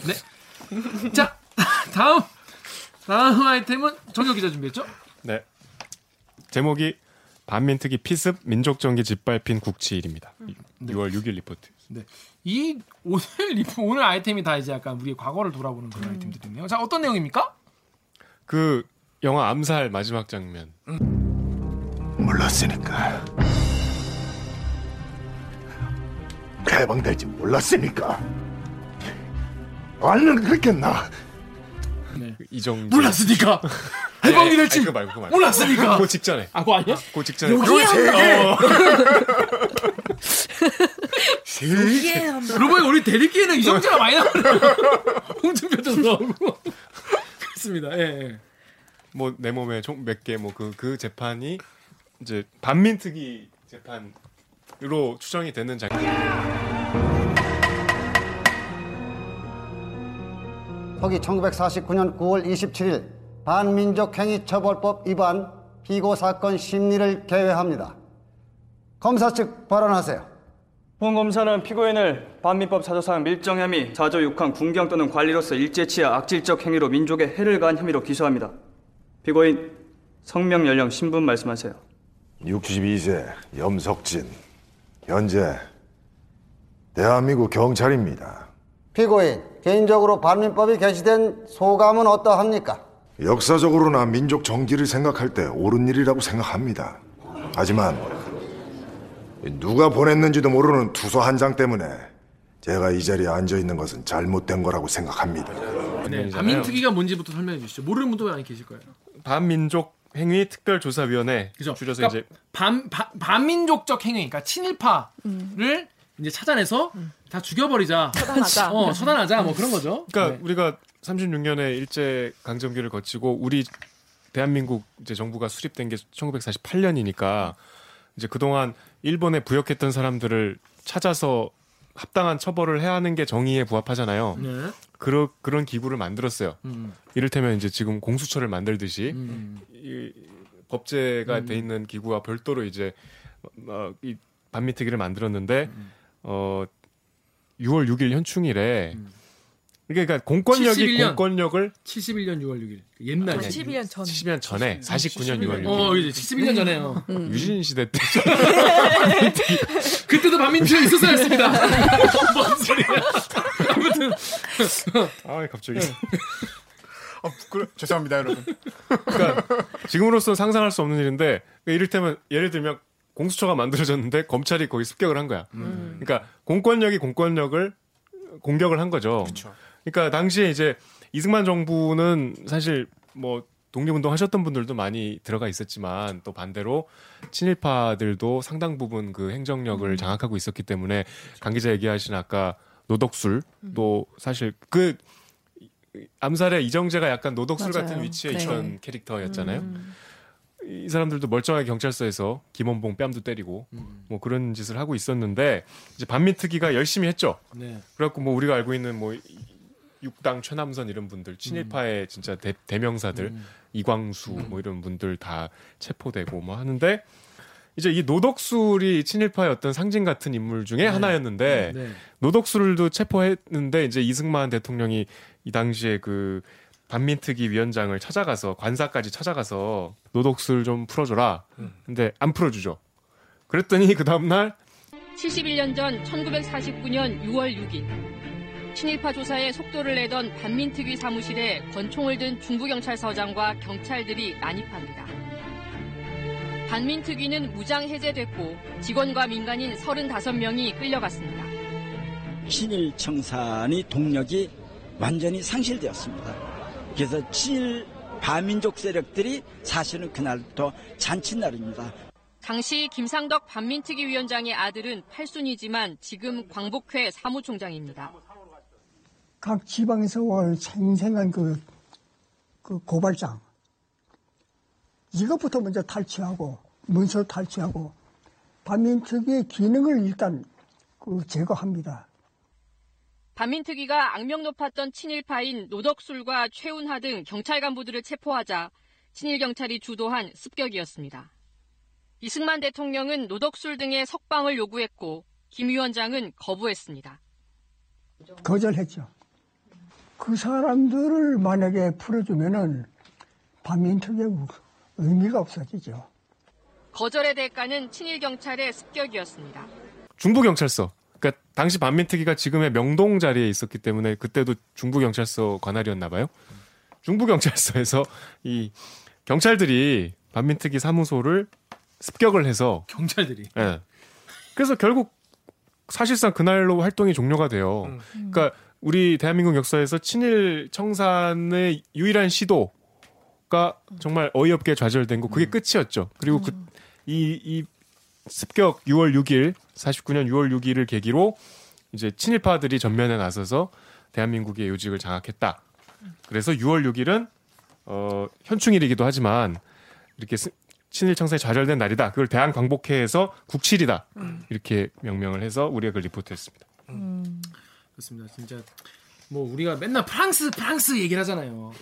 네. 자, 다음 다음 아이템은 정혁 기자 준비했죠? 네. 제목이 반민특위 피습 민족정기 짓밟힌 국치일입니다. 6월 6일 리포트. 네. 이 오늘 리포 오늘 아이템이 다 이제 약간 우리의 과거를 돌아보는 그런 아이템들이네요. 자, 어떤 내용입니까? 그 영화 암살 마지막 장면. 몰랐으니까. 해방될지 몰랐으니까. 알면 그렇겠나? 네. 이정재. 몰랐으니까 해방이 될지 아니, 그거 말고 그거 말고. 몰랐으니까. 그 직전에. 아, 그거 아니야? 그 직전에. 이게 그러고 보니 우리 대리기에는 이정재가 많이 나오네요. 홍준표도 나오고. 그렇습니다. 예, 예. 뭐내 몸에 총 몇 개뭐그그 재판이 이제 반민특위 재판으로 추정이 되는 장 면. 서기 1949년 9월 27일 반민족행위처벌법 위반 피고 사건 심리를 개회합니다. 검사 측 발언하세요. 본 검사는 피고인을 반민법 사조상 밀정 혐의, 사조 6항 군경 또는 관리로서 일제치하 악질적 행위로 민족에 해를 가한 혐의로 기소합니다. 피고인 성명 연령 신분 말씀하세요. 62세 염석진. 현재 대한민국 경찰입니다. 피고인 개인적으로 반민법이 개시된 소감은 어떠합니까? 역사적으로나 민족 정기를 생각할 때 옳은 일이라고 생각합니다. 하지만 누가 보냈는지도 모르는 투서 한 장 때문에 제가 이 자리에 앉아 있는 것은 잘못된 거라고 생각합니다. 네. 반민특위가 뭔지부터 설명해 주시죠. 모르는 분도 많이 계실 거예요. 반민족 행위 특별조사위원회 그죠? 줄여서 그러니까 이제 반, 반 반민족적 행위, 그러니까 친일파를 이제 찾아내서 다 죽여버리자. 처단하자. 어, 처단하자. 뭐 그런 거죠. 그러니까 네. 우리가 36년에 일제 강점기를 거치고 우리 대한민국 이제 정부가 수립된 게 1948년이니까 이제 그동안 일본에 부역했던 사람들을 찾아서 합당한 처벌을 해야 하는 게 정의에 부합하잖아요. 네. 그러, 그런 기구를 만들었어요. 음, 이를테면 이제 지금 공수처를 만들듯이 음. 이 법제가 돼 있는 기구와 별도로 이제 어, 이 반미특위를 만들었는데 어 6월 6일 현충일에 그러니까 공권력이 71년. 공권력을 71년 6월 6일. 옛날. 11년 전. 70년 전에 49년 6월 6일 어, 이제 71년 전에요. 유신 시대 때 그때도 반민특위 있었어야 했습니다. 뭔 소리야. 아무튼. 아 갑자기 어, 부끄러... 죄송합니다, 여러분. 그러니까 지금으로서 상상할 수 없는 일인데 그러니까 이를테면 예를 들면 공수처가 만들어졌는데 검찰이 거기 습격을 한 거야. 그러니까 공권력이 공권력을 공격을 한 거죠. 그렇죠. 그러니까 당시에 이제 이승만 정부는 사실 뭐 독립운동 하셨던 분들도 많이 들어가 있었지만 또 반대로 친일파들도 상당 부분 그 행정력을 장악하고 있었기 때문에 강 기자 얘기하신 아까 노덕술도 사실 그 암살의 이정재가 약간 노덕술 맞아요. 같은 위치에 네. 있던 캐릭터였잖아요. 이 사람들도 멀쩡하게 경찰서에서 김원봉 뺨도 때리고 뭐 그런 짓을 하고 있었는데 이제 반민특위가 열심히 했죠. 네. 그래갖고 뭐 우리가 알고 있는 뭐 육당 최남선 이런 분들 친일파의 진짜 대, 대명사들 이광수 뭐 이런 분들 다 체포되고 뭐 하는데 이제 이 노덕술이 친일파의 어떤 상징 같은 인물 중에 하나였는데 네. 노덕술도 체포했는데 이제 이승만 대통령이 이 당시에 그 반민특위 위원장을 찾아가서 관사까지 찾아가서 노덕술 좀 풀어줘라. 근데 안 풀어주죠. 그랬더니 그 다음날 71년 전 1949년 6월 6일 친일파 조사에 속도를 내던 반민특위 사무실에 권총을 든 중부경찰서장과 경찰들이 난입합니다. 반민특위는 무장 해제됐고 직원과 민간인 35명이 끌려갔습니다. 친일 청산의 동력이 완전히 상실되었습니다. 그래서 친일 반민족 세력들이 사실은 그날부터 잔칫날입니다. 당시 김상덕 반민특위 위원장의 아들은 팔순이지만 지금 광복회 사무총장입니다. 각 지방에서 올 생생한 그, 그 고발장. 이것부터 먼저 탈취하고, 문서 탈취하고, 반민특위의 기능을 일단 그 제거합니다. 반민특위가 악명 높았던 친일파인 노덕술과 최운하 등 경찰 간부들을 체포하자 친일 경찰이 주도한 습격이었습니다. 이승만 대통령은 노덕술 등의 석방을 요구했고 김 위원장은 거부했습니다. 거절했죠. 그 사람들을 만약에 풀어주면은 반민특위의 의미가 없어지죠. 거절의 대가는 친일 경찰의 습격이었습니다. 중부 경찰서. 그러니까 당시 반민특위가 지금의 명동 자리에 있었기 때문에 그때도 중부경찰서 관할이었나 봐요. 중부경찰서에서 이 경찰들이 반민특위 사무소를 습격을 해서 경찰들이. 예. 그래서 결국 사실상 그날로 활동이 종료가 돼요. 그러니까 우리 대한민국 역사에서 친일 청산의 유일한 시도가 정말 어이없게 좌절된 거 그게 끝이었죠. 그리고 그 이이 습격 6월 6일 49년 6월 6일을 계기로 이제 친일파들이 전면에 나서서 대한민국의 요직을 장악했다. 그래서 6월 6일은 어 현충일이기도 하지만 이렇게 스- 친일 청산이 좌절된 날이다. 그걸 대한 광복회에서 국칠이다. 이렇게 명명을 해서 우리가 그걸 리포트했습니다. 그렇습니다. 진짜 뭐 우리가 맨날 프랑스 프랑스 얘기를 하잖아요.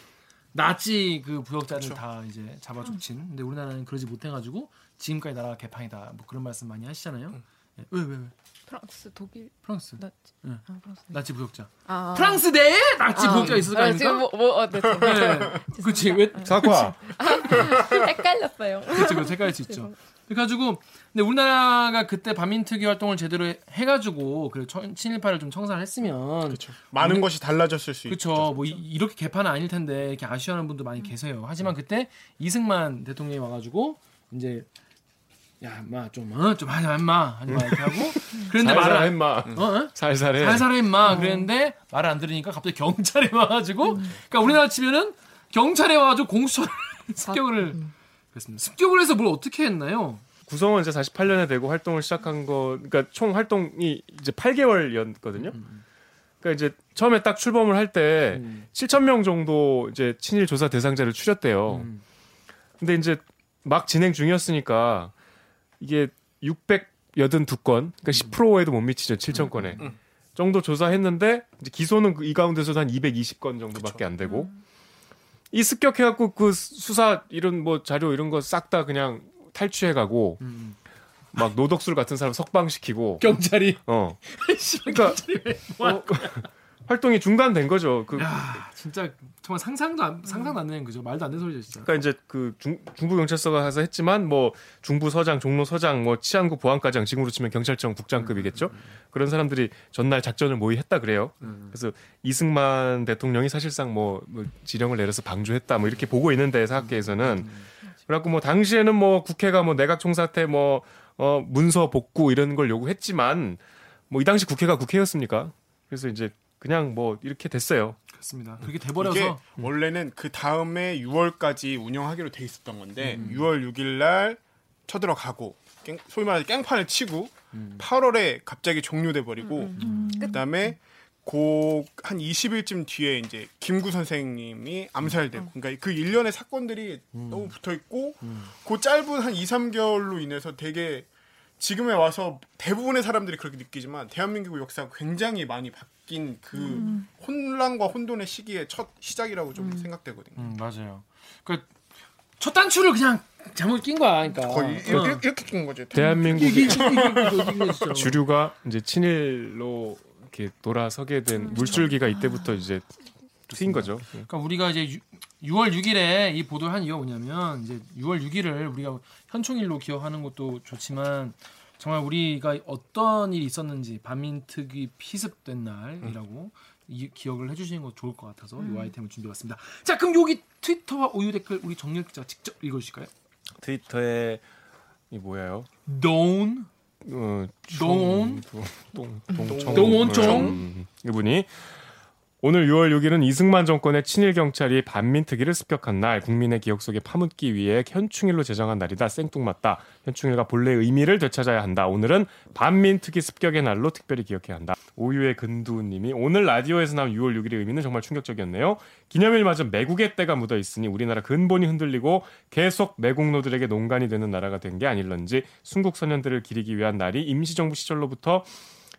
나치 그 부역자들 다 이제 잡아 죽친. 근데 우리나라는 그러지 못해 가지고 지금까지 나라가 개판이다. 뭐 그런 말씀 많이 하시잖아요. 예. 왜, 왜, 왜? 프랑스, 독일, 프랑스. 나치. 예. 아, 프랑스. 나치 부역자. 아. 프랑스 내에 나치 아, 부역자가 있을 거 아, 아닙니까? 지금 뭐, 뭐, 어, 네, 네. 네. 그치. 왜? 사과. 헷갈렸어요. 그렇죠, 그렇죠. 헷갈릴 수 있죠. 그래가지고 근데 우리나라가 그때 반민특위 활동을 제대로 해- 해가지고 그 청- 친일파를 좀 청산을 했으면 많은 우리- 것이 달라졌을 수 있죠. 그렇죠. 뭐 이, 렇게 개판은 아닐 텐데 이렇게 아쉬워하는 분도 많이 계세요. 하지만 그때 이승만 대통령이 와가지고 이제 야, 인마 좀, 어, 좀 하자, 인마, 하지 마, 이렇게 하고. 그런데 말을 살살 안, 했마. 어, 어? 살살해. 살살해, 인마. 그랬는데 말을 안 들으니까 갑자기 경찰에 와가지고, 그러니까 우리나라 치면은 경찰에 와가지고 공수처를 습격을 그랬습니다. 습격을 해서 뭘 어떻게 했나요? 구성은 이제 48년에 되고 활동을 시작한 거, 그러니까 총 활동이 이제 8개월이었거든요. 그러니까 이제 처음에 딱 출범을 할때 7천 명 정도 이제 친일 조사 대상자를 추렸대요. 근데 이제 막 진행 중이었으니까 이게 682건, 그러니까 10%에도 못 미치죠. 7천 건에. 정도 조사했는데 이제 기소는 그이 가운데서도 한 220건 정도밖에 안 되고. 이 습격해갖고 그 수사 이런 뭐 자료 이런 거 싹 다 그냥 탈취해가고 막 노덕술 같은 사람 석방시키고. 경찰이? 어. 그러니까 경찰이 왜 뭐야? 어, 활동이 중단된 거죠. 그 야, 진짜 정말 상상도 안, 상상도 안 되는 거죠. 말도 안 되는 소리죠, 진짜. 그러니까 이제 그 중, 중부 경찰서가 가서 했지만 뭐 중부 서장, 종로 서장, 뭐 치안구 보안과장 지금으로 치면 경찰청 국장급이겠죠. 그런 사람들이 전날 작전을 모의했다 그래요. 그래서 이승만 대통령이 사실상 뭐, 뭐 지령을 내려서 방조했다 뭐 이렇게 보고 있는데 사학계에서는 그래갖고 뭐 당시에는 뭐 국회가 뭐 내각 총사태 뭐 어, 문서 복구 이런 걸 요구했지만 뭐 이 당시 국회가 국회였습니까? 그래서 이제 그냥 뭐 이렇게 됐어요. 그렇습니다. 그렇게 돼버려서 원래는 그 다음에 6월까지 운영하기로 돼 있었던 건데 음. 6월 6일 날 쳐들어가고 깽- 소위 말해서 깽판을 치고 8월에 갑자기 종료돼 버리고 그다음에 고한 20일쯤 뒤에 이제 김구 선생님이 암살되고 그러니까 그 일련의 사건들이 너무 붙어 있고 그 짧은 한 2, 3개월로 인해서 되게 지금에 와서 대부분의 사람들이 그렇게 느끼지만 대한민국 역사가 굉장히 많이 바뀐 그 혼란과 혼돈의 시기의 첫 시작이라고 좀 생각되거든요. 음, 맞아요. 그첫 단추를 그냥 잘못 낀 거야. 그러니까 거의 이렇게, 어. 이렇게 낀 이게 진짜. 주류가 이제 친일로 이렇게 돌아서게 된 물줄기가 이때부터 이제 트인 거죠. 그러니까 우리가 이제 유, 6월 6일에 이 보도를 한 이유가 뭐냐면 이제 6월 6일을 우리가 현충일로 기억하는 것도 좋지만 정말 우리가 어떤 일이 있었는지 반민특위 피습된 날이라고 이, 기억을 해주시는 것도 좋을 것 같아서 이 아이템을 준비해봤습니다. 자 그럼 여기 트위터와 오유 댓글 우리 정렬 기자 직접 읽어주실까요? 트위터에 이 뭐야요? Don 어, 동원? 동, 동청 동원청? 음, 이분이 오늘 6월 6일은 이승만 정권의 친일 경찰이 반민특위를 습격한 날 국민의 기억 속에 파묻기 위해 현충일로 제정한 날이다. 생뚱맞다. 현충일과 본래의 의미를 되찾아야 한다. 오늘은 반민특위 습격의 날로 특별히 기억해야 한다. 오유의 근두님이 오늘 라디오에서 나온 6월 6일의 의미는 정말 충격적이었네요. 기념일마저 매국의 때가 묻어 있으니 우리나라 근본이 흔들리고 계속 매국노들에게 농간이 되는 나라가 된 게 아닐런지 순국 선현들을 기리기 위한 날이 임시정부 시절로부터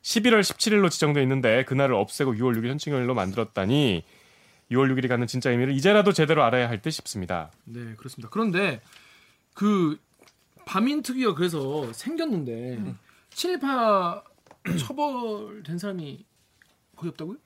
11월 17일로 지정돼 있는데 그날을 없애고 6월 6일 현충일로 만들었다니 6월 6일이 갖는 진짜 의미를 이제라도 제대로 알아야 할 듯 싶습니다. 네 그렇습니다. 그런데 그 반민특위가 그래서 생겼는데 친일파 처벌된 사람이 거의 없다고요?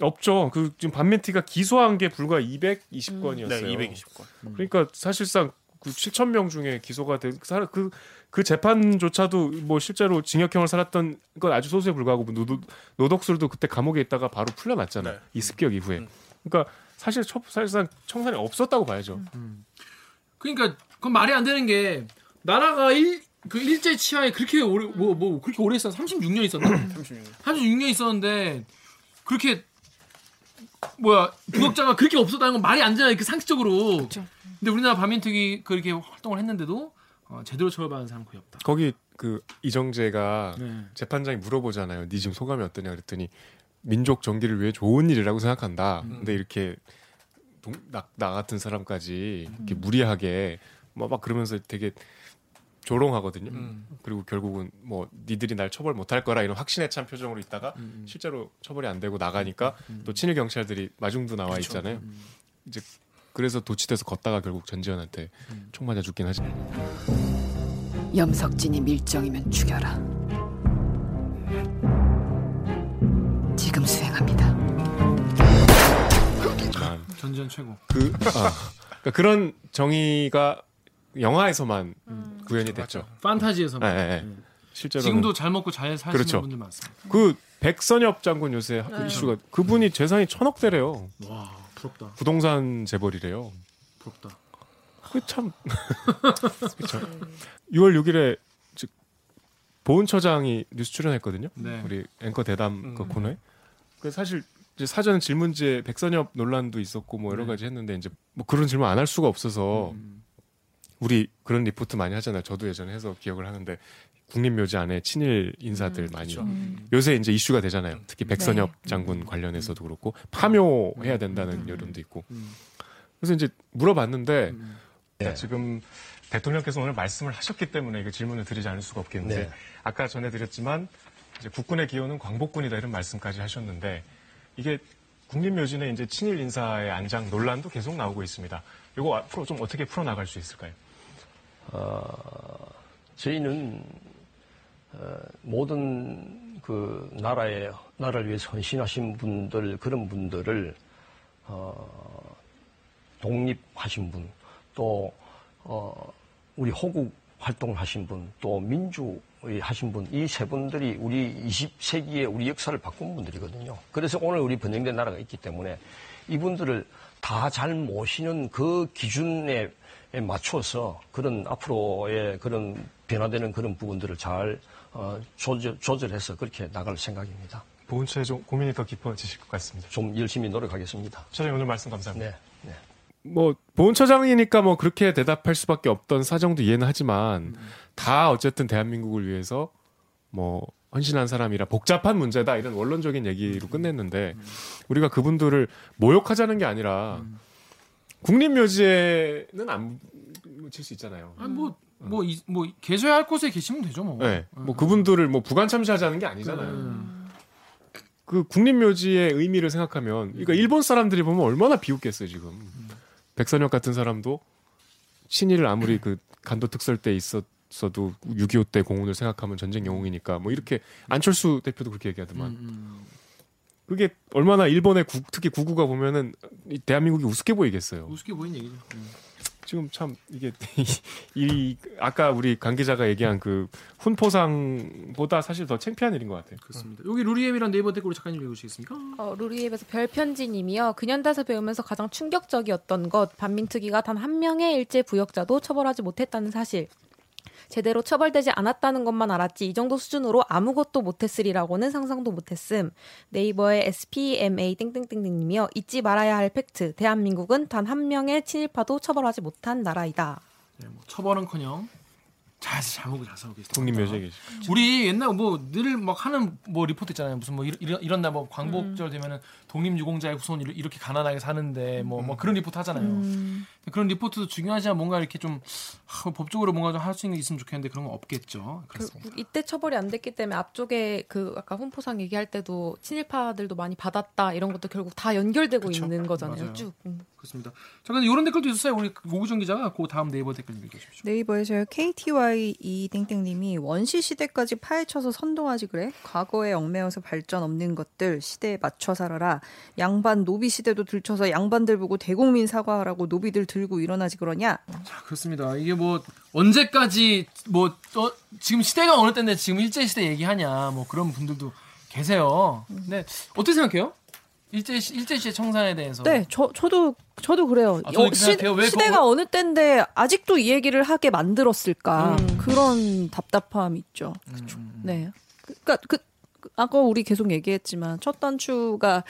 없죠. 그 지금 반민티가 기소한 게 불과 220건이었어요. 네, 220건. 그러니까 사실상 그 7천 명 중에 기소가 된그그 그 재판조차도 뭐 실제로 징역형을 살았던 건 아주 소수에 불과하고 뭐 노, 노덕술도 그때 감옥에 있다가 바로 풀려났잖아요. 네. 이 습격 이후에. 음. 그러니까 사실 첫, 사실상 청산이 없었다고 봐야죠. 그러니까 그건 말이 안 되는 게 나라가 일 그 일제 치하에 그렇게 오래 뭐뭐 그렇게 오래 있었 36년 있었나? 36년. 36년 있었는데 그렇게 뭐야 부역자가 그렇게 없었다는 건 말이 안 되잖아요. 그 상식적으로. 근데 우리나라 반민특위 그렇게 활동을 했는데도 어, 제대로 처벌받은 사람 거의 없다. 거기 그 이정재가 네. 재판장이 물어보잖아요. 네 지금 소감이 어떠냐 그랬더니 민족 정기를 위해 좋은 일이라고 생각한다. 근데 이렇게 동, 나, 나 같은 사람까지 이렇게 무리하게 뭐 막 그러면서 되게 조롱하거든요. 음. 그리고 결국은 뭐 니들이 날 처벌 못할 거라 이런 확신에 찬 표정으로 있다가 실제로 처벌이 안 되고 나가니까 또 친일 경찰들이 마중도 나와 있잖아요. 이제 그래서 도치돼서 걷다가 결국 전지현한테 총 맞아 죽긴 하지. 염석진이 밀정이면 죽여라. 지금 수행합니다. 만 전지현 최고. 그 아, 그러니까 그런 정의가 영화에서만 구현이 됐죠. 판타지에서만. 예, 예, 예. 네. 실제로 지금도 잘 먹고 잘 사시는 그렇죠. 분들 많습니다. 그 백선엽 장군 요새 그 네. 이슈가 그분이 재산이 천억 대래요. 와 부럽다. 부동산 재벌이래요. 부럽다. 그참 그렇죠. 6월 6일에 즉 보훈처장이 뉴스 출연했거든요. 네. 우리 앵커 대담 음. 그 코너에. 그 사실 이제 사전 질문지에 백선엽 논란도 있었고 뭐 여러 네. 가지 했는데 이제 뭐 그런 질문 안 할 수가 없어서 음. 우리 그런 리포트 많이 하잖아요. 저도 예전에 해서 기억을 하는데 국립묘지 안에 친일 인사들 많이 요새 이제 이슈가 되잖아요. 특히 백선엽 네. 장군 관련해서도 그렇고 파묘해야 된다는 여론도 있고. 음. 그래서 이제 물어봤는데 음. 네. 지금 대통령께서 오늘 말씀을 하셨기 때문에 이거 질문을 드리지 않을 수가 없겠는데 네. 아까 전해드렸지만 이제 국군의 기호는 광복군이다 이런 말씀까지 하셨는데 이게 국립묘지내 이제 친일 인사의 안장 논란도 계속 나오고 있습니다. 이거 앞으로 좀 어떻게 풀어나갈 수 있을까요? 어, 저희는 어, 모든 그 나라의 나라를 위해서 헌신하신 분들 그런 분들을 어, 독립하신 분, 또 어, 우리 호국 활동을 하신 분, 또 민주의 하신 분, 이 세 분들이 우리 20세기의 우리 역사를 바꾼 분들이거든요. 그래서 오늘 우리 번영된 나라가 있기 때문에 이분들을 다 잘 모시는 그 기준에 맞춰서 그런 앞으로의 그런 변화되는 그런 부분들을 잘 어, 조절, 조절해서 그렇게 나갈 생각입니다. 보훈처에 좀 고민이 더 깊어지실 것 같습니다. 좀 열심히 노력하겠습니다. 처장님 오늘 말씀 감사합니다. 네. 네. 뭐 보훈처장이니까 뭐 그렇게 대답할 수밖에 없던 사정도 이해는 하지만 다 어쨌든 대한민국을 위해서 뭐 헌신한 사람이라 복잡한 문제다 이런 원론적인 얘기로 끝냈는데 우리가 그분들을 모욕하자는 게 아니라 국립묘지에는 안 묻힐 수 있잖아요. 아 뭐 뭐뭐 계셔야 할 곳에 계시면 되죠 뭐. 네, 뭐 그분들을 뭐 부관 참시하자는 게 아니잖아요. 그 국립묘지의 의미를 생각하면, 그러니까 일본 사람들이 보면 얼마나 비웃겠어요 지금. 백선엽 같은 사람도 친일을 아무리 그 간도 특설 때 있었어도 6.25 때 공훈을 생각하면 전쟁 영웅이니까 뭐 이렇게 안철수 대표도 그렇게 얘기하더만. 음. 그게 얼마나 일본의 국, 특히 구구가 보면은 이 대한민국이 우습게 보이겠어요. 우습게 보이는 얘기죠. 음. 지금 참 이게 이 아까 우리 관 기자가 얘기한 그 훈포상보다 사실 더 창피한 일인 것 같아요. 그렇습니다. 여기 루리엠이란 네이버 댓글로 작가님 읽으시겠습니까? 어, 루리앱에서 별편지님이요. 근현대에서 배우면서 가장 충격적이었던 것 반민특위가 단 한 명의 일제 부역자도 처벌하지 못했다는 사실. 제대로 처벌되지 않았다는 것만 알았지 이 정도 수준으로 아무것도 못했으리라고는 상상도 못했음. 네이버의 SPMA 땡땡땡님이요. 잊지 말아야 할 팩트. 대한민국은 단 한 명의 친일파도 처벌하지 못한 나라이다. 네, 뭐 처벌은커녕 잘 잘하고 잘 살고 계시다. 계시. 우리 옛날 뭐 늘 막 하는 뭐 리포트 있잖아요. 무슨 뭐 이런 이런 날뭐 음. 광복절 되면은 독립 유공자의 후손 이렇게- 가난하게 사는데 뭐뭐 그런 리포트 하잖아요. 음. 그런 리포트도 중요하지만 뭔가 이렇게 좀 하, 법적으로 뭔가 좀 할 수 있는 게 있으면 좋겠는데 그런 건 없겠죠. 그렇습니다. 결국 이때 처벌이 안 됐기 때문에 앞쪽에 그 아까 훈포상 얘기할 때도 친일파들도 많이 받았다 이런 것도 결국 다 연결되고 있는 거잖아요. 맞아요. 쭉. 음. 그렇습니다. 자, 근데 이런 댓글도 있었어요. 우리 오구정 기자가 그 다음 네이버 댓글 읽어주십시오. 네이버에서요. KTY E 땡땡님이 원시 시대까지 파헤쳐서 선동하지 그래? 과거에 얽매여서 발전 없는 것들 시대에 맞춰 살아라. 양반 노비 시대도 들쳐서 양반들 보고 대국민 사과하라고 노비들 들고 일어나지 그러냐? 자, 그렇습니다. 이게 뭐 언제까지 뭐 어, 지금 시대가 어느 때인데 지금 일제 시대 얘기하냐 뭐 그런 분들도 계세요. 근데 어떻게 생각해요? 일제 시- 일제 시대 청산에 대해서. 네, 저 저도 저도 그래요. 아, 저도 어, 그렇게 생각해요. 왜 시대가 그거- 어느 때인데 아직도 이 얘기를 하게 만들었을까? 음. 그런 답답함이 있죠. 네. 그러니까 그, 그 아까 우리 계속 얘기했지만 첫 단추가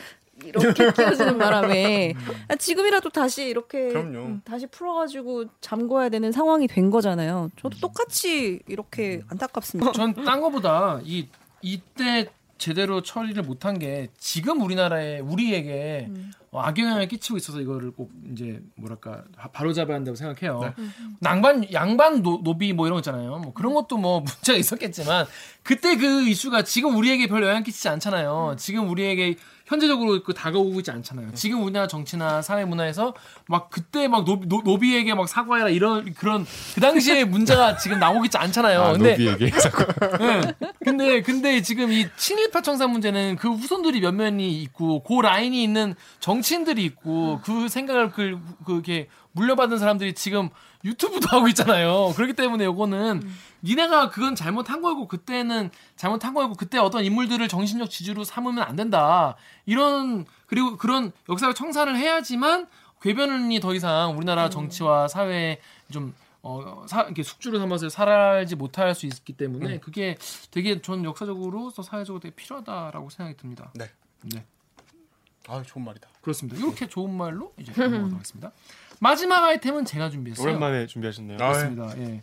이렇게 끼어지는 바람에 아, 지금이라도 다시 이렇게 그럼요. 음, 다시 풀어가지고 잠궈야 되는 상황이 된 거잖아요. 저도 똑같이 이렇게 안타깝습니다. 전 딴 거보다 이 이때 제대로 처리를 못한 게 지금 우리나라에 우리에게 어, 악영향을 끼치고 있어서 이거를 꼭 이제 뭐랄까 바로 잡아야 한다고 생각해요. 낭반 양반 노, 노비 뭐 이런 거 있잖아요. 뭐 그런 것도 뭐 문제가 있었겠지만 그때 그 이슈가 지금 우리에게 별 영향 끼치지 않잖아요. 지금 우리에게 현재적으로 그 다가오고 있지 않잖아요. 지금 우리나라 정치나 사회 문화에서 막 그때 막 노, 노, 노비에게 막 사과해라 이런 그런 그 당시에 문제가 지금 나오고 있지 않잖아요. 아, 근데 노비에게 사과. 네. 근데 근데 지금 이 친일파 청산 문제는 그 후손들이 몇 면이 있고 그 라인이 있는 정치인들이 있고 그 생각을 그 그게 물려받은 사람들이 지금 유튜브도 하고 있잖아요. 그렇기 때문에 요거는 니네가 그건 잘못한 거고 그때는 잘못한 거고 그때 어떤 인물들을 정신적 지주로 삼으면 안 된다. 이런 그리고 그런 역사적 청산을 해야지만 궤변이 더 이상 우리나라 정치와 사회에 좀 어, 사, 이렇게 숙주를 삼아서 살아지 못할 수 있기 때문에 그게 되게 전 역사적으로 또 사회적으로 되게 필요하다라고 생각이 듭니다. 네. 네. 아, 좋은 말이다. 그렇습니다. 이렇게 좋은 말로 이제 넘어가도록 하겠습니다. 마지막 아이템은 제가 준비했어요. 오랜만에 준비하셨네요. 그렇습니다. 예.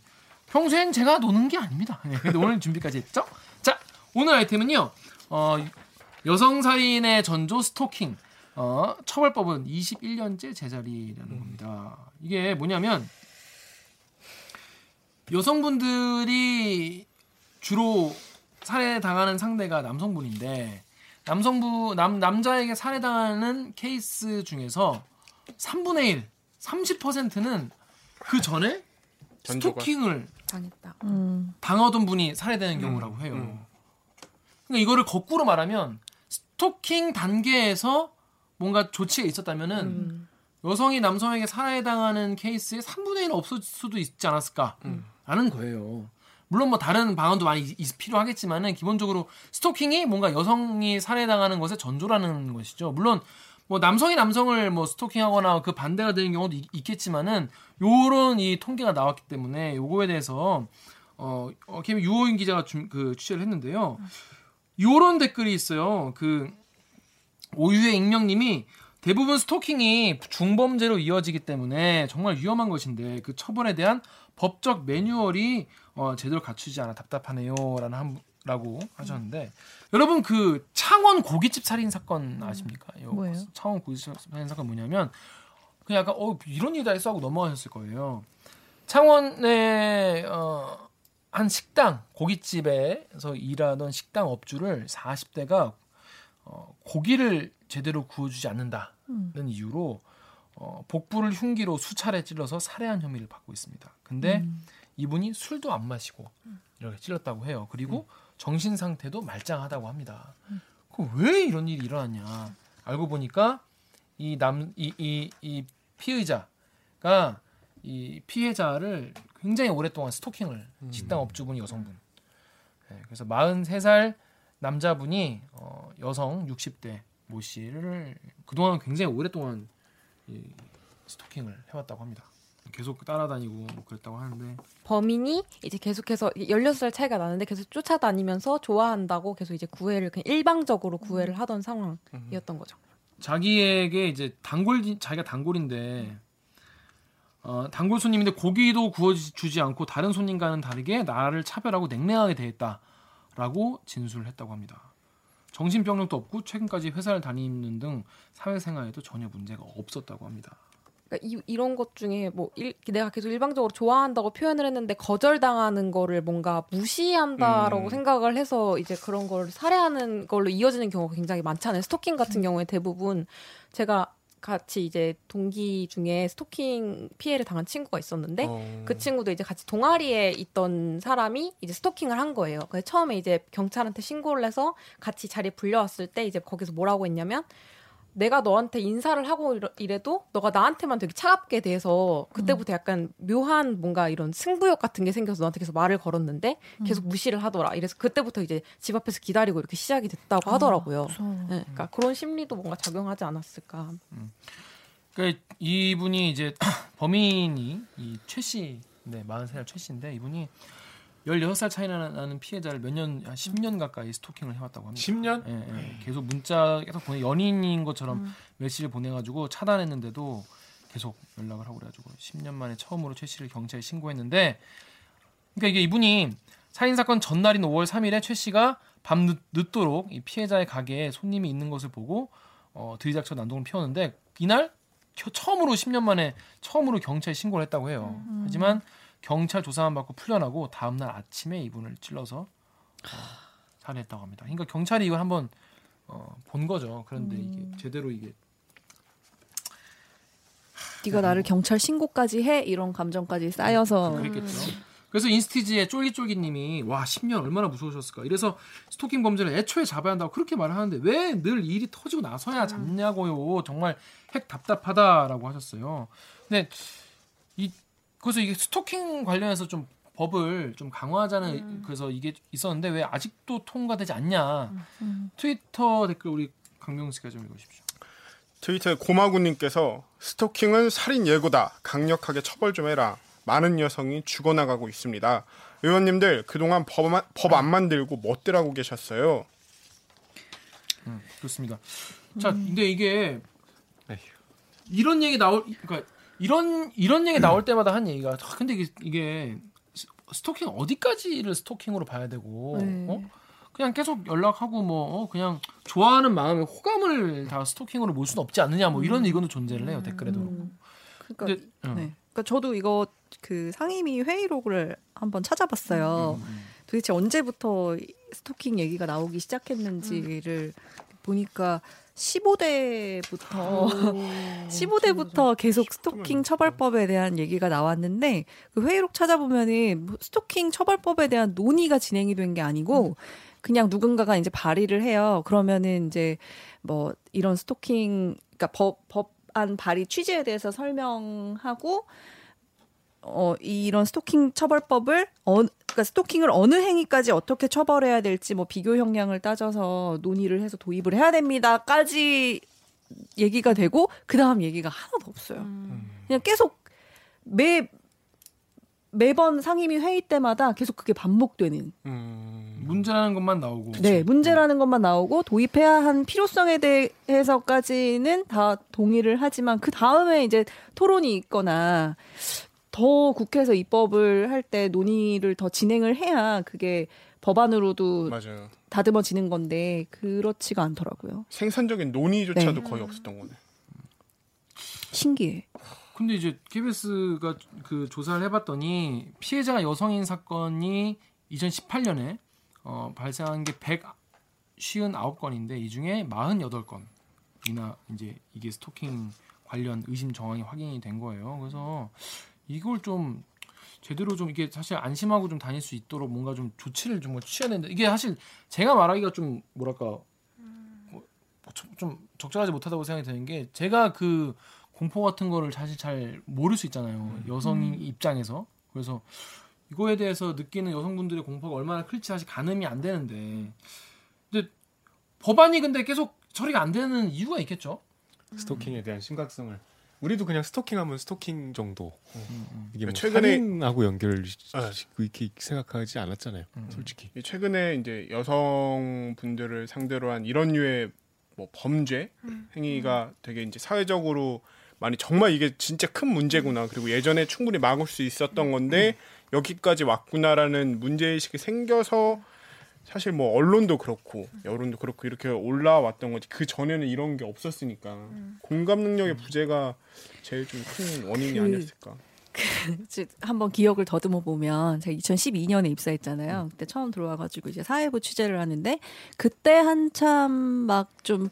평소엔 제가 노는 게 아닙니다. 예, 근데 오늘 준비까지 했죠? 자, 오늘 아이템은요. 어, 여성 살인의 전조 스토킹. 어, 처벌법은 21년째 제자리라는 겁니다. 이게 뭐냐면 여성분들이 주로 살해당하는 상대가 남성분인데 남성부 남 남자에게 살해당하는 케이스 중에서 3분의 1, 30%는 그 전에 전조가. 스토킹을 당했다. 음. 당하던 분이 살해되는 경우라고 해요. 그러니까 이거를 거꾸로 말하면 스토킹 단계에서 뭔가 조치가 있었다면은 여성이 남성에게 살해당하는 케이스의 3분의 1 없을 수도 있지 않았을까라는 거예요. 물론 뭐 다른 방안도 많이 필요하겠지만은 기본적으로 스토킹이 뭔가 여성이 살해당하는 것의 전조라는 것이죠. 물론 뭐 남성이 남성을 뭐 스토킹하거나 그 반대가 되는 경우도 있, 있겠지만은 요런 이 통계가 나왔기 때문에 요거에 대해서 어, 어 KBS 유호인 기자가 준, 그 취재를 했는데요. 요런 댓글이 있어요. 그 오유의 익명님이 대부분 스토킹이 중범죄로 이어지기 때문에 정말 위험한 것인데 그 처벌에 대한 법적 매뉴얼이 어, 제대로 갖추지 않아 답답하네요라는 한, 라고 하셨는데 여러분 그 창원 고깃집 살인 사건 아십니까? 요 뭐예요? 창원 고깃집 살인 사건 뭐냐면 그냥 약간 어 이런 일다 있어 하고 넘어가셨을 거예요. 창원의 어, 한 식당 고깃집에서 일하던 식당 업주를 40대가 어, 고기를 제대로 구워주지 않는다는 음. 이유로 어, 복부를 흉기로 수차례 찔러서 살해한 혐의를 받고 있습니다. 근데 음. 이분이 술도 안 마시고 이렇게 찔렀다고 해요. 그리고 정신 상태도 말짱하다고 합니다. 그 왜 이런 일이 일어났냐? 알고 보니까 이 남 이 이 이 피의자가 이 피해자를 굉장히 오랫동안 스토킹을 식당 업주분이 여성분. 네, 그래서 43살 남자분이 어, 여성 60대 모 씨를 그동안 굉장히 오랫동안 이 스토킹을 해왔다고 합니다. 계속 따라다니고 뭐 그랬다고 하는데 범인이 이제 계속해서 16살 차이가 나는데 계속 쫓아다니면서 좋아한다고 계속 이제 구애를 그냥 일방적으로 구애를 하던 상황이었던 거죠. 자기에게 이제 단골 자기가 단골인데 어, 단골 손님인데 고기도 구워주지 않고 다른 손님과는 다르게 나를 차별하고 냉랭하게 대했다라고 진술을 했다고 합니다. 정신병력도 없고 최근까지 회사를 다니는 등 사회생활에도 전혀 문제가 없었다고 합니다. 그러니까 이, 이런 것 중에 뭐 일, 내가 계속 일방적으로 좋아한다고 표현을 했는데 거절당하는 거를 뭔가 무시한다라고 음. 생각을 해서 이제 그런 걸 살해하는 걸로 이어지는 경우가 굉장히 많잖아요. 스토킹 같은 경우에 대부분 제가 같이 이제 동기 중에 스토킹 피해를 당한 친구가 있었는데 어. 그 친구도 이제 같이 동아리에 있던 사람이 이제 스토킹을 한 거예요. 그래서 처음에 이제 경찰한테 신고를 해서 같이 자리에 불려왔을 때 이제 거기서 뭐라고 했냐면 내가 너한테 인사를 하고 이래도 너가 나한테만 되게 차갑게 대해서 그때부터 약간 묘한 뭔가 이런 승부욕 같은 게 생겨서 너한테 계속 말을 걸었는데 계속 무시를 하더라. 이래서 그때부터 이제 집 앞에서 기다리고 이렇게 시작이 됐다고 하더라고요. 네, 그러니까 그런 심리도 뭔가 작용하지 않았을까. 그러니까 이분이 이제 범인이 이 최 씨, 네, 40살 최 씨인데 이분이 16살 차이 나는 피해자를 몇 년, 한 10년 가까이 스토킹을 해왔다고 합니다. 10년? 예, 예. 계속 문자 계속 보내, 연인인 것처럼 메시지를 보내가지고 차단했는데도 계속 연락을 하고 그래가지고 10년 만에 처음으로 최 씨를 경찰에 신고했는데 그러니까 이게 이분이 살인 사건 전날인 5월 3일에 최 씨가 밤 늦, 늦도록 이 피해자의 가게에 손님이 있는 것을 보고 어, 들이닥쳐 난동을 피웠는데 이날 겨- 처음으로 10년 만에 처음으로 경찰에 신고를 했다고 해요. 하지만 경찰 조사만 받고 풀려나고 다음 날 아침에 이분을 찔러서 어, 살해했다고 합니다. 그러니까 경찰이 이걸 한번 어, 본 거죠. 그런데 이게 제대로 이게 네가 나를 경찰 신고까지 해 이런 감정까지 쌓여서 그랬겠죠. 그래서 인스티지의 쫄깃쫄깃님이 와 10년 얼마나 무서우셨을까. 이래서 스토킹 범죄를 애초에 잡아야 한다고 그렇게 말을 하는데 왜 늘 일이 터지고 나서야 잡냐고요. 정말 핵 답답하다라고 하셨어요. 근데 이 그래서 이게 스토킹 관련해서 좀 법을 좀 강화하자는 그래서 이게 있었는데 왜 아직도 통과되지 않냐. 트위터 댓글 우리 강명수 씨가 좀 읽으십시오. 트위터에 고마구님께서 스토킹은 살인 예고다. 강력하게 처벌 좀 해라. 많은 여성이 죽어나가고 있습니다. 의원님들 그동안 법안 만들고 뭣들 하고 계셨어요. 음, 그렇습니다. 자, 근데 이게 이런 얘기 나올 그러니까 이런 이런 얘기 나올 때마다 한 얘기가 아, 근데 이게, 이게 스- 스토킹 어디까지를 스토킹으로 봐야 되고 네. 어? 그냥 계속 연락하고 뭐 어, 그냥 좋아하는 마음에 호감을 다 스토킹으로 몰 수는 없지 않느냐 뭐 이런 의견도 존재를 해요 댓글에도 그렇고. 그러니까 근데, 어. 네. 그러니까 저도 이거 그 상임위 회의록을 한번 찾아봤어요. 도대체 언제부터 이 스토킹 얘기가 나오기 시작했는지를 보니까 15대부터 15대부터 계속 스토킹 처벌법에 대한 얘기가 나왔는데 그 회의록 찾아보면은 뭐 스토킹 처벌법에 대한 논의가 진행이 된 게 아니고 그냥 누군가가 이제 발의를 해요. 그러면은 이제 뭐 이런 스토킹 그러니까 법 법안 발의 취지에 대해서 설명하고 어 이런 스토킹 처벌법을 어 그러니까 스토킹을 어느 행위까지 어떻게 처벌해야 될지 뭐 비교 형량을 따져서 논의를 해서 도입을 해야 됩니다까지 얘기가 되고 그 다음 얘기가 하나도 없어요. 그냥 계속 매 매번 상임위 회의 때마다 계속 그게 반복되는 문제라는 것만 나오고. 네, 문제라는 것만 나오고 도입해야 한 필요성에 대해서까지는 다 동의를 하지만 그 다음에 이제 토론이 있거나 더 국회에서 입법을 할 때 논의를 더 진행을 해야 그게 법안으로도 맞아요. 다듬어지는 건데 그렇지가 않더라고요. 생산적인 논의조차도 네. 거의 없었던 거네. 신기해. 근데 이제 KBS가 그 조사를 해봤더니 피해자가 여성인 사건이 2018년에 어, 발생한 게 159건인데 이 중에 48건이나 이제 이게 스토킹 관련 의심 정황이 확인이 된 거예요. 그래서 이걸 좀 제대로 좀 이게 사실 안심하고 좀 다닐 수 있도록 뭔가 좀 조치를 좀 취해야 되는데 이게 사실 제가 말하기가 좀 뭐랄까 뭐, 좀- 좀 적절하지 못하다고 생각이 드는 게 제가 그 공포 같은 거를 사실 잘 모를 수 있잖아요. 여성인 입장에서. 그래서 이거에 대해서 느끼는 여성분들의 공포가 얼마나 클지 사실 가늠이 안 되는데. 근데 법안이 근데 계속 처리가 안 되는 이유가 있겠죠? 스토킹에 대한 심각성을 우리도 그냥 스토킹하면 스토킹 정도. 이게 뭐 최근에- 살인하고 연결 이렇게 생각하지 않았잖아요 솔직히. 이 최근에 이제 여성분들을 상대로 한 이런 류의 뭐 범죄 행위가 되게 이제 사회적으로 많이 정말 이게 진짜 큰 문제구나. 그리고 예전에 충분히 막을 수 있었던 건데 여기까지 왔구나라는 문제 의식이 생겨서 사실 뭐 언론도 그렇고 여론도 그렇고 이렇게 올라왔던 거지 그 전에는 이런 게 없었으니까 공감 능력의 부재가 제일 좀 큰 원인이 그- 아니었을까. 이제 한번 기억을 더듬어 보면 제가 2012년에 입사했잖아요. 그때 처음 들어와가지고 이제 사회부 취재를 하는데 그때 한참 막좀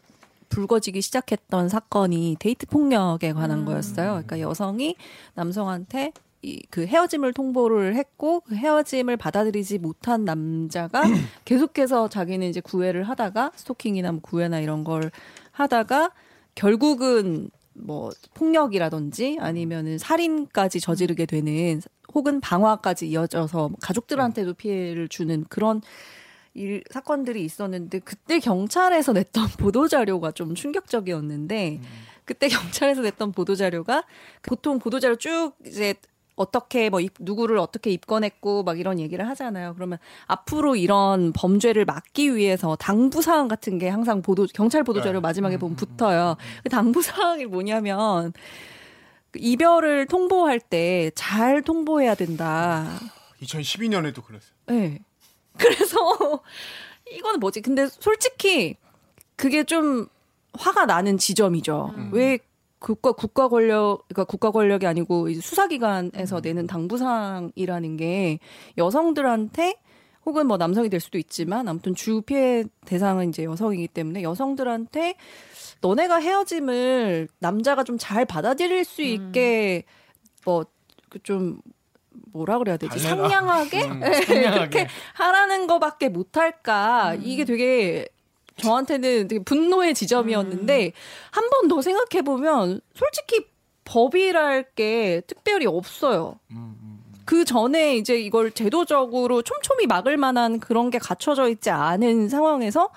불거지기 시작했던 사건이 데이트 폭력에 관한 거였어요. 그러니까 여성이 남성한테 이, 그 헤어짐을 통보를 했고 그 헤어짐을 받아들이지 못한 남자가 계속해서 자기는 이제 구애를 하다가 스토킹이나 뭐 구애나 이런 걸 하다가 결국은 뭐 폭력이라든지 아니면은 살인까지 저지르게 되는 혹은 방화까지 이어져서 가족들한테도 피해를 주는 그런 일 사건들이 있었는데 그때 경찰에서 냈던 보도 자료가 좀 충격적이었는데 그때 경찰에서 냈던 보도 자료가 보통 보도 자료 쭉 이제 어떻게 뭐 입- 누구를 어떻게 입건했고 막 이런 얘기를 하잖아요. 그러면 앞으로 이런 범죄를 막기 위해서 당부 사항 같은 게 항상 보도 경찰 보도 자료 마지막에 보면 붙어요. 그 당부 사항이 뭐냐면 그 이별을 통보할 때 잘 통보해야 된다. 2012년에도 그랬어요. 네. 그래서 이거는 뭐지? 근데 솔직히 그게 좀 화가 나는 지점이죠. 왜 국가 국가 권력 그러니까 국가 권력이 아니고 수사기관에서 내는 당부사항이라는 게 여성들한테 혹은 뭐 남성이 될 수도 있지만 아무튼 주 피해 대상은 이제 여성이기 때문에 여성들한테 너네가 헤어짐을 남자가 좀 잘 받아들일 수 있게 뭐그좀 뭐라 그래야 되지. 상냥하게? 음, 네, 상냥하게. 그렇게 하라는 거밖에 못할까? 이게 되게 저한테는 되게 분노의 지점이었는데 한번 더 생각해 보면 솔직히 법이랄 게 특별히 없어요. 그 전에 이제 이걸 제도적으로 촘촘히 막을 만한 그런 게 갖춰져 있지 않은 상황에서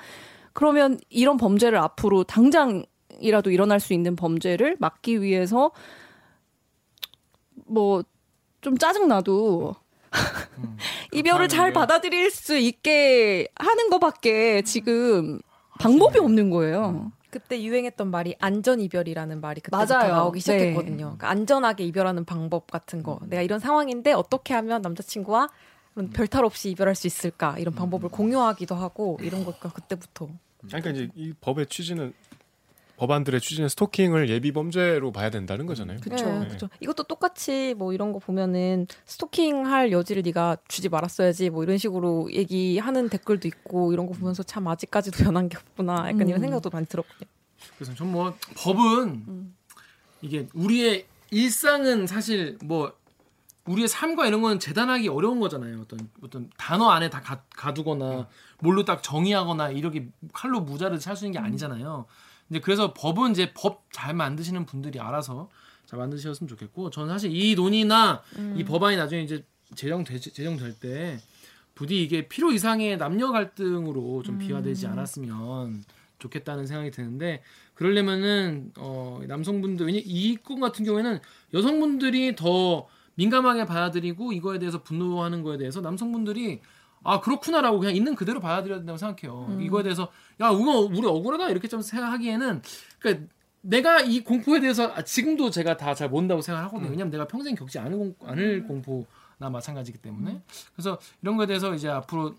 그러면 이런 범죄를 앞으로 당장이라도 일어날 수 있는 범죄를 막기 위해서 뭐 좀 짜증 나도 이별을 잘 받아들일 수 있게 하는 것밖에 지금 방법이 없는 거예요. 그때 유행했던 말이 안전 이별이라는 말이 그때부터 맞아요. 나오기 네. 시작했거든요. 그러니까 안전하게 이별하는 방법 같은 거. 내가 이런 상황인데 어떻게 하면 남자친구와 이런 별탈 없이 이별할 수 있을까 이런 방법을 공유하기도 하고 이런 것가 그때부터. 그러니까 이제 이 법의 취지는 법안들의 취지는 스토킹을 예비 범죄로 봐야 된다는 거잖아요. 그렇죠. 네. 그렇죠. 이것도 똑같이 뭐 이런 거 보면은 스토킹 할 여지를 네가 주지 말았어야지 뭐 이런 식으로 얘기하는 댓글도 있고 이런 거 보면서 참 아직까지도 변한 게 없구나 약간 이런 음. 생각도 많이 들었거든요. 그래서 전 뭐 법은 이게 우리의 일상은 사실 뭐 우리의 삶과 이런 거는 재단하기 어려운 거잖아요. 어떤 어떤 단어 안에 다 가, 가두거나 뭘로 딱 정의하거나 이렇게 칼로 무자를 찰 수 있는 게 아니잖아요. 근데 그래서 법은 이제 법 잘 만드시는 분들이 알아서 잘 만드셨으면 좋겠고 저는 사실 이 논의나 이 법안이 나중에 이제 제정되, 제정될 때 부디 이게 필요 이상의 남녀 갈등으로 좀 비화되지 않았으면 좋겠다는 생각이 드는데 그러려면은 어 남성분들 왜냐 이건 같은 경우에는 여성분들이 더 민감하게 받아들이고 이거에 대해서 분노하는 거에 대해서 남성분들이 아 그렇구나라고 그냥 있는 그대로 받아들여야 된다고 생각해요. 이거에 대해서 야 이거 우리 억울하다 이렇게 좀 생각하기에는 그러니까 내가 이 공포에 대해서 아, 지금도 제가 다 잘 모른다고 생각하거든요. 왜냐면 내가 평생 겪지 않을, 공, 않을 공포나 마찬가지기 때문에 그래서 이런 거에 대해서 이제 앞으로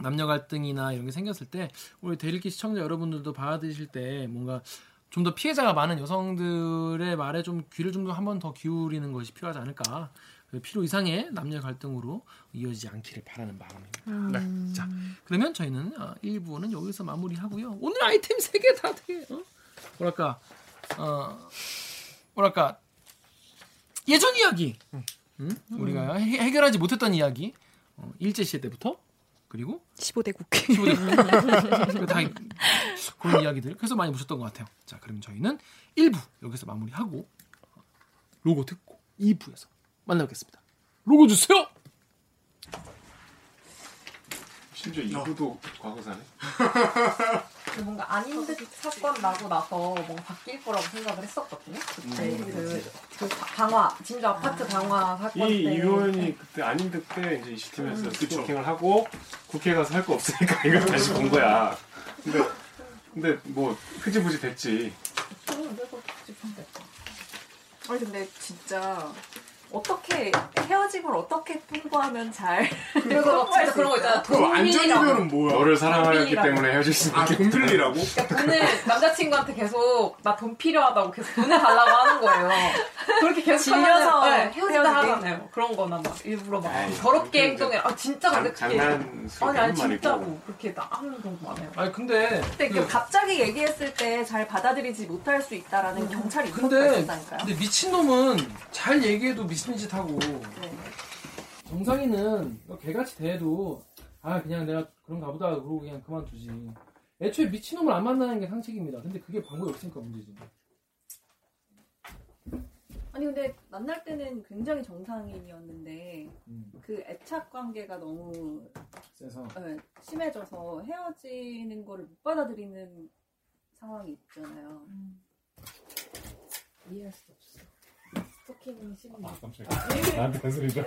남녀 갈등이나 이런 게 생겼을 때 우리 대일기 시청자 여러분들도 받아들이실 때 뭔가 좀 더 피해자가 많은 여성들의 말에 좀 귀를 좀 더 한 번 더 기울이는 것이 필요하지 않을까. 그 필요 이상의 남녀 갈등으로 이어지지 않기를 바라는 마음입니다. 네. 자, 그러면 저희는 어, 1부는 여기서 마무리하고요. 오늘 아이템 3개 다 되게 어? 뭐랄까 어 뭐랄까 예전 이야기 음? 우리가 해, 해결하지 못했던 이야기 어, 일제 시대 때부터 그리고 15대 국회 15대 국회 다 그런 이야기들 그래서 많이 보셨던 것 같아요. 자, 그러면 저희는 1부 여기서 마무리하고 로고 듣고 2부에서 만나뵙겠습니다. 로고 주세요. 심지어 이부도 과거사네. 뭔가 아닌 듯 사건 나고 나서 뭔가 바뀔 거라고 생각을 했었거든요. 그때 음. 그, 그 방화 진주 아파트 방화 사건 이 때. 이효연이 그때 아닌 듯 때 이제 이시팀에서 스토킹을 하고 국회 가서 할 거 없으니까 이걸 다시 본 거야. 근데 근데 뭐 흐지부지 됐지. 아니 근데 진짜 어떻게 헤어짐을 어떻게 통보하면 잘 그래서 막 진짜 그런 거 있잖아. 그 안전이면은 뭐야? 너를 사랑하였기 돈밀이라고. 때문에 헤어질 수 아, 있겠다. 돈들리라고? 돈을 남자친구한테 계속 나 돈 필요하다고 계속 돈을 달라고 하는 거예요. 그렇게 계속 질려서 하면은, 네, 헤어지다 헤어지게? 하잖아요. 그런 거나 막 일부러 막 에이, 더럽게 그게 행동해. 아 진짜 근데 장- 그게 장난스럽게 아니 아니 하는. 진짜로 그렇게 나 하는 경우 많아요. 아니 근데 근데 그- 그 갑자기 얘기했을 때 잘 받아들이지 못할 수 있다라는 경찰이 인터뷰가 근데 있었다니까요. 근데 미친 놈은 잘 얘기해도 미친 짓 하고 정상이는 너 개같이 대해도 아 그냥 내가 그런가 보다 그러고 그냥 그만두지. 애초에 미친 놈을 안 만나는 게 상책입니다. 근데 그게 방법이 없으니까 문제지. 아니 근데 만날 때는 굉장히 정상인이었는데 음. 그 애착 관계가 너무 그래서 네, 심해져서 헤어지는 거를 못 받아들이는 상황이 있잖아요. 이해할 수 없어. 스토킹 심리. 깜짝이야. 나한테 한 소리 줄.